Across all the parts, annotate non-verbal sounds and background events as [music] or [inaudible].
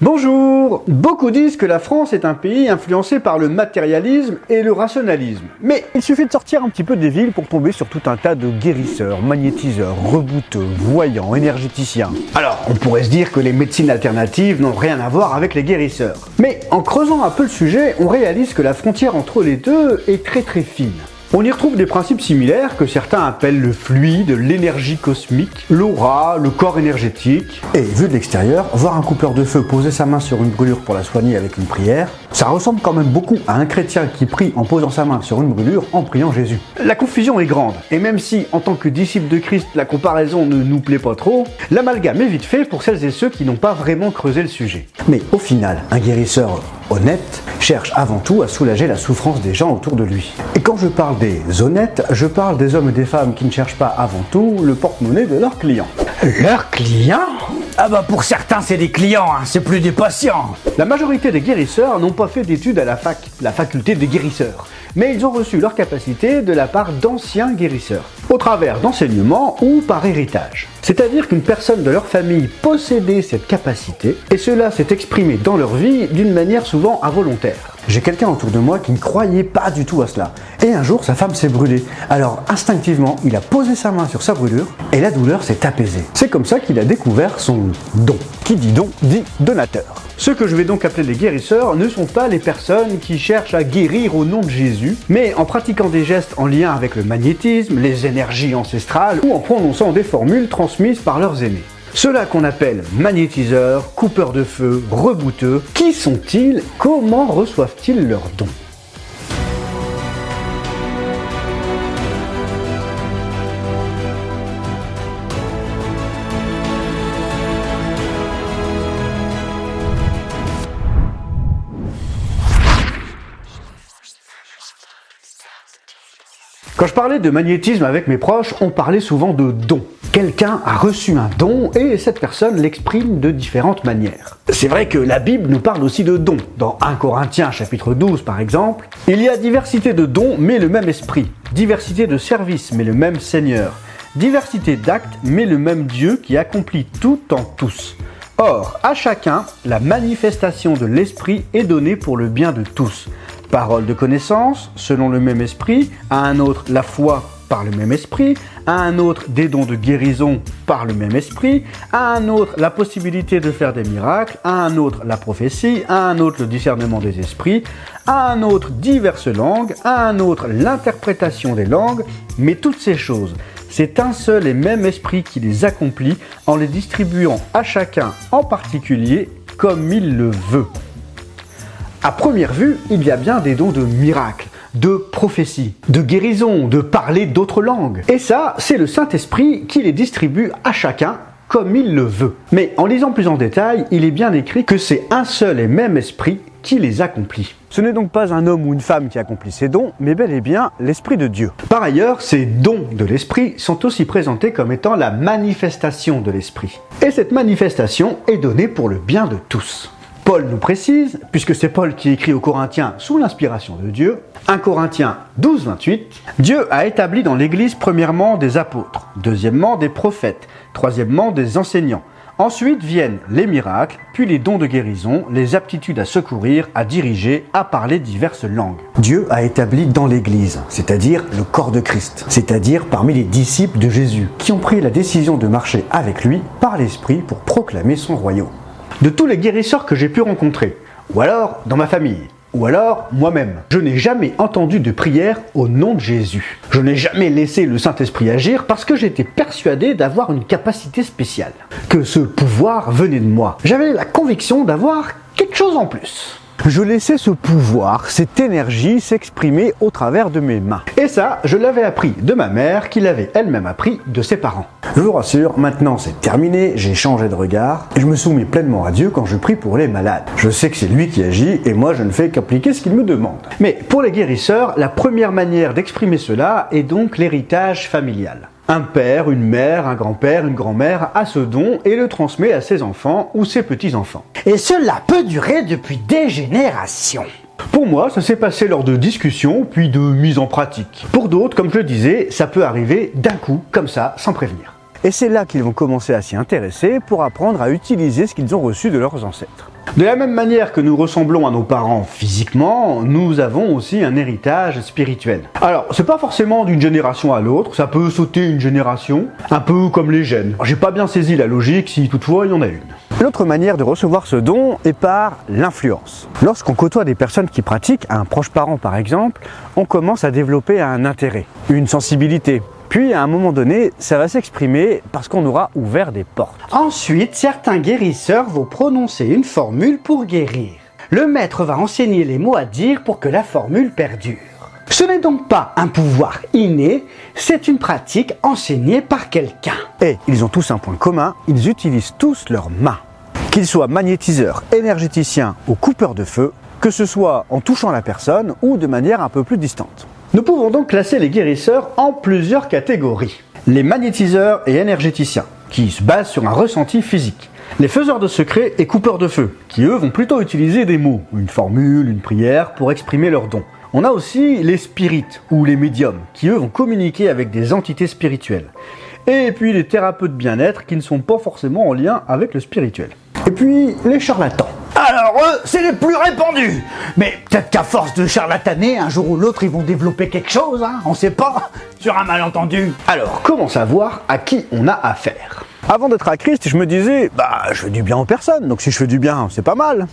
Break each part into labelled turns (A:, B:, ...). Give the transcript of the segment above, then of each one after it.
A: Bonjour Beaucoup disent que la France est un pays influencé par le matérialisme et le rationalisme. Mais il suffit de sortir un petit peu des villes pour tomber sur tout un tas de guérisseurs, magnétiseurs, rebouteux, voyants, énergéticiens. Alors, on pourrait se dire que les médecines alternatives n'ont rien à voir avec les guérisseurs. Mais en creusant un peu le sujet, on réalise que la frontière entre les deux est très très fine. On y retrouve des principes similaires que certains appellent le fluide, l'énergie cosmique, l'aura, le corps énergétique. Et vu de l'extérieur, voir un coupeur de feu poser sa main sur une brûlure pour la soigner avec une prière, ça ressemble quand même beaucoup à un chrétien qui prie en posant sa main sur une brûlure en priant Jésus. La confusion est grande, et même si en tant que disciple de Christ la comparaison ne nous plaît pas trop, l'amalgame est vite fait pour celles et ceux qui n'ont pas vraiment creusé le sujet. Mais au final, un guérisseur honnête cherche avant tout à soulager la souffrance des gens autour de lui. Et quand je parle des honnêtes, je parle des hommes et des femmes qui ne cherchent pas avant tout le porte-monnaie de leurs clients.
B: Leurs clients? Ah bah pour certains c'est des clients, hein, c'est plus des patients.
A: La majorité des guérisseurs n'ont pas fait d'études à la fac, la faculté des guérisseurs, mais ils ont reçu leur capacité de la part d'anciens guérisseurs, au travers d'enseignements ou par héritage. C'est-à-dire qu'une personne de leur famille possédait cette capacité, et cela s'est exprimé dans leur vie d'une manière souvent involontaire. J'ai quelqu'un autour de moi qui ne croyait pas du tout à cela. Et un jour, sa femme s'est brûlée. Alors, instinctivement, il a posé sa main sur sa brûlure et la douleur s'est apaisée. C'est comme ça qu'il a découvert son don. Qui dit don dit donateur. Ceux que je vais donc appeler les guérisseurs ne sont pas les personnes qui cherchent à guérir au nom de Jésus, mais en pratiquant des gestes en lien avec le magnétisme, les énergies ancestrales ou en prononçant des formules transmises par leurs aînés. Ceux-là qu'on appelle magnétiseurs, coupeurs de feu, rebouteux, qui sont-ils? Comment reçoivent-ils leurs dons? Quand je parlais de magnétisme avec mes proches, on parlait souvent de don. Quelqu'un a reçu un don et cette personne l'exprime de différentes manières. C'est vrai que la Bible nous parle aussi de dons. Dans 1 Corinthiens chapitre 12 par exemple, il y a diversité de dons mais le même esprit, diversité de services mais le même Seigneur, diversité d'actes mais le même Dieu qui accomplit tout en tous. Or, à chacun, la manifestation de l'esprit est donnée pour le bien de tous parole de connaissance, selon le même esprit, à un autre la foi par le même esprit, à un autre des dons de guérison par le même esprit, à un autre la possibilité de faire des miracles, à un autre la prophétie, à un autre le discernement des esprits, à un autre diverses langues, à un autre l'interprétation des langues, mais toutes ces choses, c'est un seul et même esprit qui les accomplit en les distribuant à chacun en particulier comme il le veut. À première vue, il y a bien des dons de miracles, de prophétie, de guérison, de parler d'autres langues. Et ça, c'est le Saint-Esprit qui les distribue à chacun comme il le veut. Mais en lisant plus en détail, il est bien écrit que c'est un seul et même esprit qui les accomplit. Ce n'est donc pas un homme ou une femme qui accomplit ces dons, mais bel et bien l'Esprit de Dieu. Par ailleurs, ces dons de l'Esprit sont aussi présentés comme étant la manifestation de l'Esprit. Et cette manifestation est donnée pour le bien de tous. Paul nous précise, puisque c'est Paul qui écrit aux Corinthiens sous l'inspiration de Dieu, 1 Corinthiens 12, 28, Dieu a établi dans l'Église premièrement des apôtres, deuxièmement des prophètes, troisièmement des enseignants. Ensuite viennent les miracles, puis les dons de guérison, les aptitudes à secourir, à diriger, à parler diverses langues. Dieu a établi dans l'Église, c'est-à-dire le corps de Christ, c'est-à-dire parmi les disciples de Jésus, qui ont pris la décision de marcher avec lui par l'Esprit pour proclamer son royaume de tous les guérisseurs que j'ai pu rencontrer, ou alors dans ma famille, ou alors moi-même. Je n'ai jamais entendu de prière au nom de Jésus. Je n'ai jamais laissé le Saint-Esprit agir parce que j'étais persuadé d'avoir une capacité spéciale, que ce pouvoir venait de moi. J'avais la conviction d'avoir quelque chose en plus je laissais ce pouvoir, cette énergie s'exprimer au travers de mes mains. Et ça, je l'avais appris de ma mère, qui l'avait elle-même appris de ses parents. Je vous rassure, maintenant c'est terminé, j'ai changé de regard, je me soumets pleinement à Dieu quand je prie pour les malades. Je sais que c'est lui qui agit, et moi je ne fais qu'appliquer ce qu'il me demande. Mais pour les guérisseurs, la première manière d'exprimer cela est donc l'héritage familial. Un père, une mère, un grand-père, une grand-mère a ce don et le transmet à ses enfants ou ses petits-enfants.
B: Et cela peut durer depuis des générations.
A: Pour moi, ça s'est passé lors de discussions, puis de mise en pratique. Pour d'autres, comme je le disais, ça peut arriver d'un coup, comme ça, sans prévenir. Et c'est là qu'ils vont commencer à s'y intéresser pour apprendre à utiliser ce qu'ils ont reçu de leurs ancêtres. De la même manière que nous ressemblons à nos parents physiquement, nous avons aussi un héritage spirituel. Alors, c'est pas forcément d'une génération à l'autre, ça peut sauter une génération, un peu comme les gènes. J'ai pas bien saisi la logique si toutefois il y en a une. L'autre manière de recevoir ce don est par l'influence. Lorsqu'on côtoie des personnes qui pratiquent, un proche parent par exemple, on commence à développer un intérêt, une sensibilité, puis à un moment donné, ça va s'exprimer parce qu'on aura ouvert des portes.
C: Ensuite, certains guérisseurs vont prononcer une formule pour guérir. Le maître va enseigner les mots à dire pour que la formule perdure. Ce n'est donc pas un pouvoir inné, c'est une pratique enseignée par quelqu'un.
A: Et ils ont tous un point commun, ils utilisent tous leurs mains. Qu'ils soient magnétiseurs, énergéticiens ou coupeurs de feu, que ce soit en touchant la personne ou de manière un peu plus distante. Nous pouvons donc classer les guérisseurs en plusieurs catégories. Les magnétiseurs et énergéticiens, qui se basent sur un ressenti physique. Les faiseurs de secrets et coupeurs de feu, qui eux vont plutôt utiliser des mots, une formule, une prière pour exprimer leurs dons. On a aussi les spirites ou les médiums, qui eux vont communiquer avec des entités spirituelles. Et puis les thérapeutes bien-être qui ne sont pas forcément en lien avec le spirituel. Et puis les charlatans.
B: Alors eux, c'est les plus répandus. Mais peut-être qu'à force de charlataner, un jour ou l'autre, ils vont développer quelque chose, hein On sait pas, [laughs] sur un malentendu.
A: Alors, comment savoir à qui on a affaire? Avant d'être à Christ, je me disais, bah, je fais du bien aux personnes, donc si je fais du bien, c'est pas mal.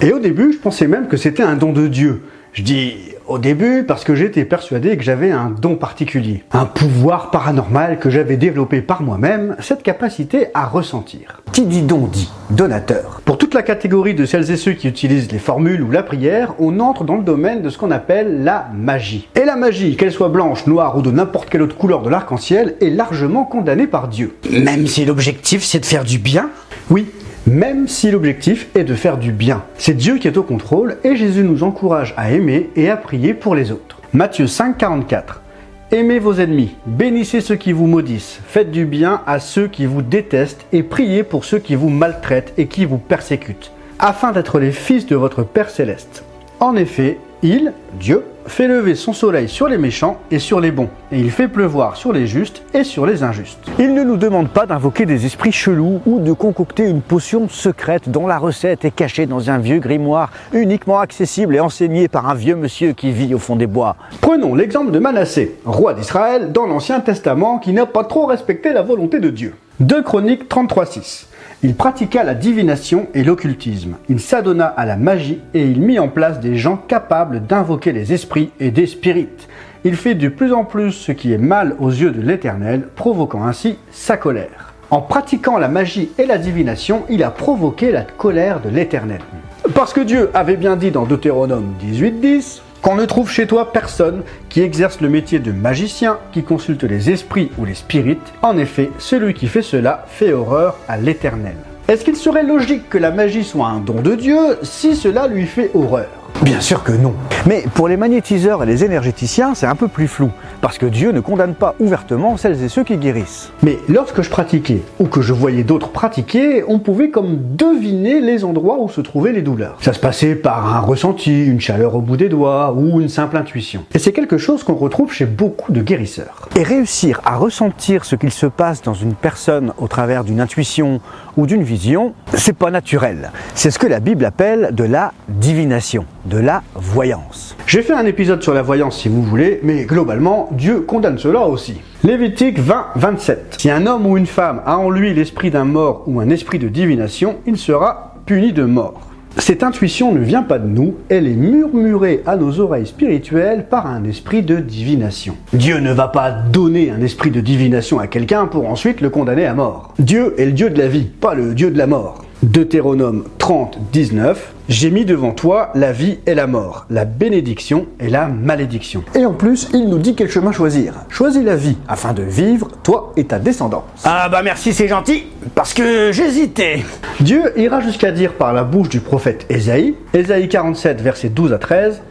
A: Et au début, je pensais même que c'était un don de Dieu. Je dis au début parce que j'étais persuadé que j'avais un don particulier, un pouvoir paranormal que j'avais développé par moi-même, cette capacité à ressentir. Qui dit don dit donateur. Pour toute la catégorie de celles et ceux qui utilisent les formules ou la prière, on entre dans le domaine de ce qu'on appelle la magie. Et la magie, qu'elle soit blanche, noire ou de n'importe quelle autre couleur de l'arc-en-ciel, est largement condamnée par Dieu.
C: Même si l'objectif c'est de faire du bien?
A: Oui, même si l'objectif est de faire du bien. C'est Dieu qui est au contrôle et Jésus nous encourage à aimer et à prier pour les autres. Matthieu 5, 44. Aimez vos ennemis, bénissez ceux qui vous maudissent, faites du bien à ceux qui vous détestent et priez pour ceux qui vous maltraitent et qui vous persécutent, afin d'être les fils de votre Père céleste. En effet, il, Dieu, fait lever son soleil sur les méchants et sur les bons, et il fait pleuvoir sur les justes et sur les injustes. Il ne nous demande pas d'invoquer des esprits chelous ou de concocter une potion secrète dont la recette est cachée dans un vieux grimoire uniquement accessible et enseigné par un vieux monsieur qui vit au fond des bois. Prenons l'exemple de Manassé, roi d'Israël dans l'Ancien Testament qui n'a pas trop respecté la volonté de Dieu. 2 Chroniques 33.6 il pratiqua la divination et l'occultisme. Il s'adonna à la magie et il mit en place des gens capables d'invoquer les esprits et des spirites. Il fait de plus en plus ce qui est mal aux yeux de l'Éternel, provoquant ainsi sa colère. En pratiquant la magie et la divination, il a provoqué la colère de l'Éternel. Parce que Dieu avait bien dit dans Deutéronome 18.10 qu'on ne trouve chez toi personne qui exerce le métier de magicien, qui consulte les esprits ou les spirites. En effet, celui qui fait cela fait horreur à l'Éternel. Est-ce qu'il serait logique que la magie soit un don de Dieu si cela lui fait horreur? Bien sûr que non. Mais pour les magnétiseurs et les énergéticiens, c'est un peu plus flou, parce que Dieu ne condamne pas ouvertement celles et ceux qui guérissent. Mais lorsque je pratiquais, ou que je voyais d'autres pratiquer, on pouvait comme deviner les endroits où se trouvaient les douleurs. Ça se passait par un ressenti, une chaleur au bout des doigts, ou une simple intuition. Et c'est quelque chose qu'on retrouve chez beaucoup de guérisseurs. Et réussir à ressentir ce qu'il se passe dans une personne au travers d'une intuition ou d'une vision, c'est pas naturel. C'est ce que la Bible appelle de la divination de la voyance. J'ai fait un épisode sur la voyance si vous voulez, mais globalement, Dieu condamne cela aussi. Lévitique 20, 27. Si un homme ou une femme a en lui l'esprit d'un mort ou un esprit de divination, il sera puni de mort. Cette intuition ne vient pas de nous, elle est murmurée à nos oreilles spirituelles par un esprit de divination. Dieu ne va pas donner un esprit de divination à quelqu'un pour ensuite le condamner à mort. Dieu est le Dieu de la vie, pas le Dieu de la mort. Deutéronome 30, 19. J'ai mis devant toi la vie et la mort, la bénédiction et la malédiction. Et en plus, il nous dit quel chemin choisir. Choisis la vie afin de vivre, toi et ta descendance.
B: Ah bah merci, c'est gentil, parce que j'hésitais.
A: Dieu ira jusqu'à dire par la bouche du prophète Ésaïe, Ésaïe 47, versets 12 à 13,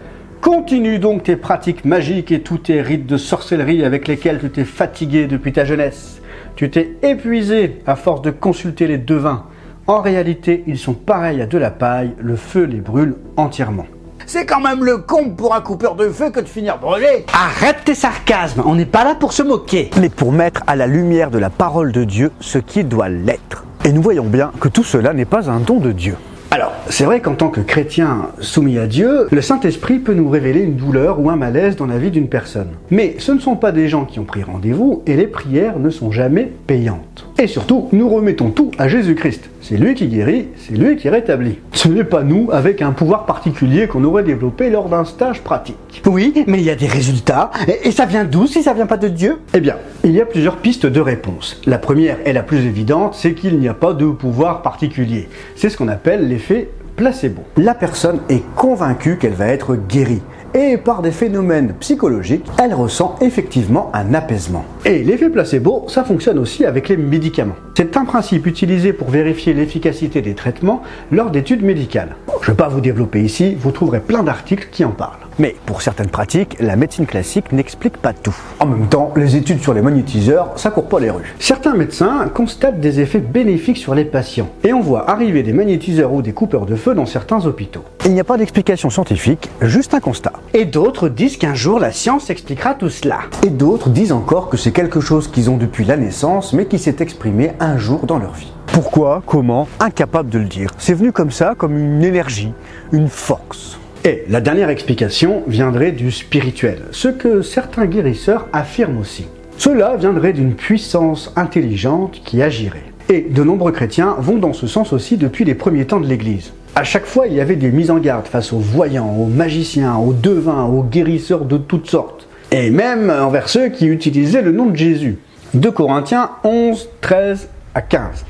A: Continue donc tes pratiques magiques et tous tes rites de sorcellerie avec lesquels tu t'es fatigué depuis ta jeunesse. Tu t'es épuisé à force de consulter les devins en réalité, ils sont pareils à de la paille, le feu les brûle entièrement.
B: C'est quand même le comble pour un coupeur de feu que de finir brûlé.
C: Arrête tes sarcasmes, on n'est pas là pour se moquer.
A: Mais pour mettre à la lumière de la parole de Dieu ce qui doit l'être. Et nous voyons bien que tout cela n'est pas un don de Dieu. C'est vrai qu'en tant que chrétien soumis à Dieu, le Saint-Esprit peut nous révéler une douleur ou un malaise dans la vie d'une personne. Mais ce ne sont pas des gens qui ont pris rendez-vous et les prières ne sont jamais payantes. Et surtout, nous remettons tout à Jésus-Christ. C'est lui qui guérit, c'est lui qui rétablit. Ce n'est pas nous avec un pouvoir particulier qu'on aurait développé lors d'un stage pratique.
C: Oui, mais il y a des résultats. Et, ça vient d'où si ça vient pas de Dieu?
A: Eh bien, il y a plusieurs pistes de réponse. La première et la plus évidente, c'est qu'il n'y a pas de pouvoir particulier. C'est ce qu'on appelle l'effet placebo. La personne est convaincue qu'elle va être guérie et par des phénomènes psychologiques, elle ressent effectivement un apaisement. Et l'effet placebo, ça fonctionne aussi avec les médicaments. C'est un principe utilisé pour vérifier l'efficacité des traitements lors d'études médicales. je ne vais pas vous développer ici, vous trouverez plein d'articles qui en parlent. Mais pour certaines pratiques, la médecine classique n'explique pas tout. En même temps, les études sur les magnétiseurs, ça court pas les rues. Certains médecins constatent des effets bénéfiques sur les patients, et on voit arriver des magnétiseurs ou des coupeurs de feu dans certains hôpitaux. Il n'y a pas d'explication scientifique, juste un constat.
C: Et d'autres disent qu'un jour la science expliquera tout cela.
A: Et d'autres disent encore que c'est quelque chose qu'ils ont depuis la naissance, mais qui s'est exprimé un jour dans leur vie. Pourquoi? Comment? Incapable de le dire. C'est venu comme ça, comme une énergie, une force. Et la dernière explication viendrait du spirituel, ce que certains guérisseurs affirment aussi. Cela viendrait d'une puissance intelligente qui agirait. Et de nombreux chrétiens vont dans ce sens aussi depuis les premiers temps de l'Église. À chaque fois, il y avait des mises en garde face aux voyants, aux magiciens, aux devins, aux guérisseurs de toutes sortes. Et même envers ceux qui utilisaient le nom de Jésus. 2 Corinthiens 11, 13 à 15.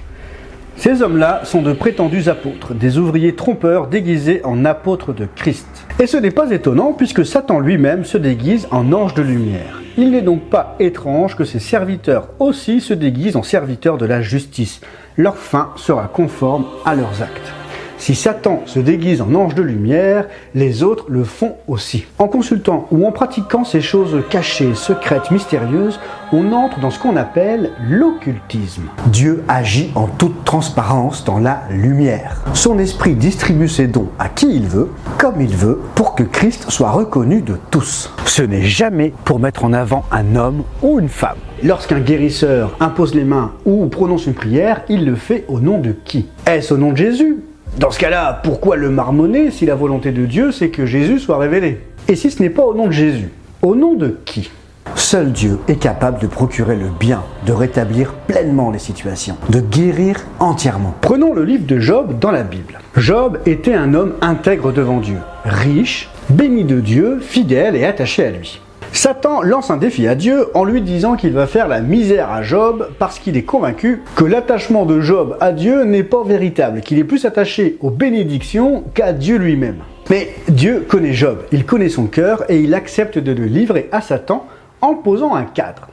A: Ces hommes-là sont de prétendus apôtres, des ouvriers trompeurs déguisés en apôtres de Christ. Et ce n'est pas étonnant puisque Satan lui-même se déguise en ange de lumière. Il n'est donc pas étrange que ses serviteurs aussi se déguisent en serviteurs de la justice. Leur fin sera conforme à leurs actes. Si Satan se déguise en ange de lumière, les autres le font aussi. En consultant ou en pratiquant ces choses cachées, secrètes, mystérieuses, on entre dans ce qu'on appelle l'occultisme. Dieu agit en toute transparence dans la lumière. Son esprit distribue ses dons à qui il veut, comme il veut, pour que Christ soit reconnu de tous. Ce n'est jamais pour mettre en avant un homme ou une femme. Lorsqu'un guérisseur impose les mains ou prononce une prière, il le fait au nom de qui? Est-ce au nom de Jésus? Dans ce cas-là, pourquoi le marmonner si la volonté de Dieu c'est que Jésus soit révélé? Et si ce n'est pas au nom de Jésus Au nom de qui? Seul Dieu est capable de procurer le bien, de rétablir pleinement les situations, de guérir entièrement. Prenons le livre de Job dans la Bible. Job était un homme intègre devant Dieu, riche, béni de Dieu, fidèle et attaché à lui. Satan lance un défi à Dieu en lui disant qu'il va faire la misère à Job parce qu'il est convaincu que l'attachement de Job à Dieu n'est pas véritable, qu'il est plus attaché aux bénédictions qu'à Dieu lui-même. Mais Dieu connaît Job, il connaît son cœur et il accepte de le livrer à Satan en posant un cadre.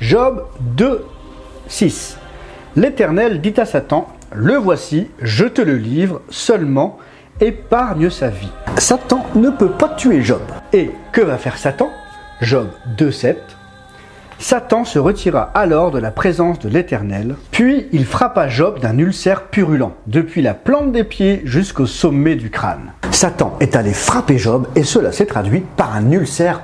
A: Job 2, 6. L'Éternel dit à Satan, Le voici, je te le livre, seulement épargne sa vie. Satan ne peut pas tuer Job. Et que va faire Satan? Job 2.7. Satan se retira alors de la présence de l'Éternel, puis il frappa Job d'un ulcère purulent, depuis la plante des pieds jusqu'au sommet du crâne. Satan est allé frapper Job et cela s'est traduit par un ulcère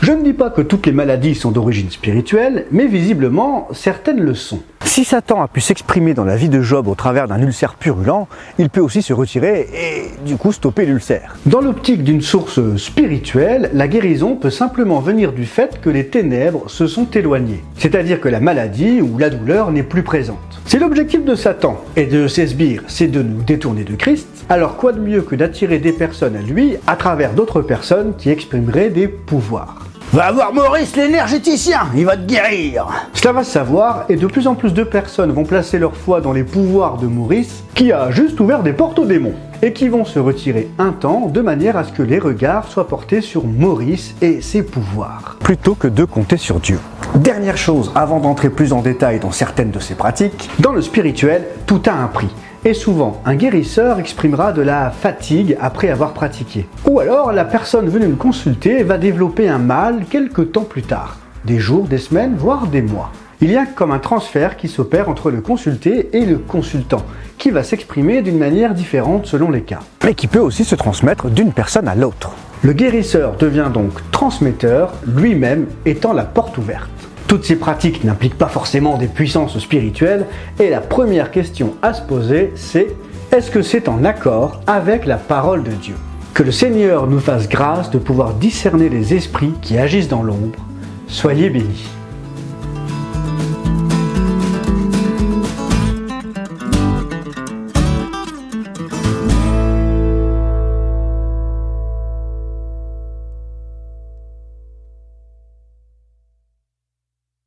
A: Je ne dis pas que toutes les maladies sont d'origine spirituelle, mais visiblement certaines le sont. Si Satan a pu s'exprimer dans la vie de Job au travers d'un ulcère purulent, il peut aussi se retirer et du coup stopper l'ulcère. Dans l'optique d'une source spirituelle, la guérison peut simplement venir du fait que les ténèbres se sont éloignées, c'est-à-dire que la maladie ou la douleur n'est plus présente. Si l'objectif de Satan et de ses sbires, c'est de nous détourner de Christ, alors quoi de mieux que d'attirer des personnes à lui à travers d'autres personnes qui exprimeraient des pouvoirs?
B: Va voir Maurice l'énergéticien, il va te guérir.
A: Cela va se savoir et de plus en plus de personnes vont placer leur foi dans les pouvoirs de Maurice qui a juste ouvert des portes aux démons et qui vont se retirer un temps de manière à ce que les regards soient portés sur Maurice et ses pouvoirs plutôt que de compter sur Dieu. Dernière chose avant d'entrer plus en détail dans certaines de ces pratiques, dans le spirituel, tout a un prix. Et souvent, un guérisseur exprimera de la fatigue après avoir pratiqué. Ou alors, la personne venue le consulter va développer un mal quelques temps plus tard. Des jours, des semaines, voire des mois. Il y a comme un transfert qui s'opère entre le consulté et le consultant, qui va s'exprimer d'une manière différente selon les cas, mais qui peut aussi se transmettre d'une personne à l'autre. Le guérisseur devient donc transmetteur, lui-même étant la porte ouverte. Toutes ces pratiques n'impliquent pas forcément des puissances spirituelles et la première question à se poser c'est Est-ce que c'est en accord avec la parole de Dieu? Que le Seigneur nous fasse grâce de pouvoir discerner les esprits qui agissent dans l'ombre. Soyez bénis.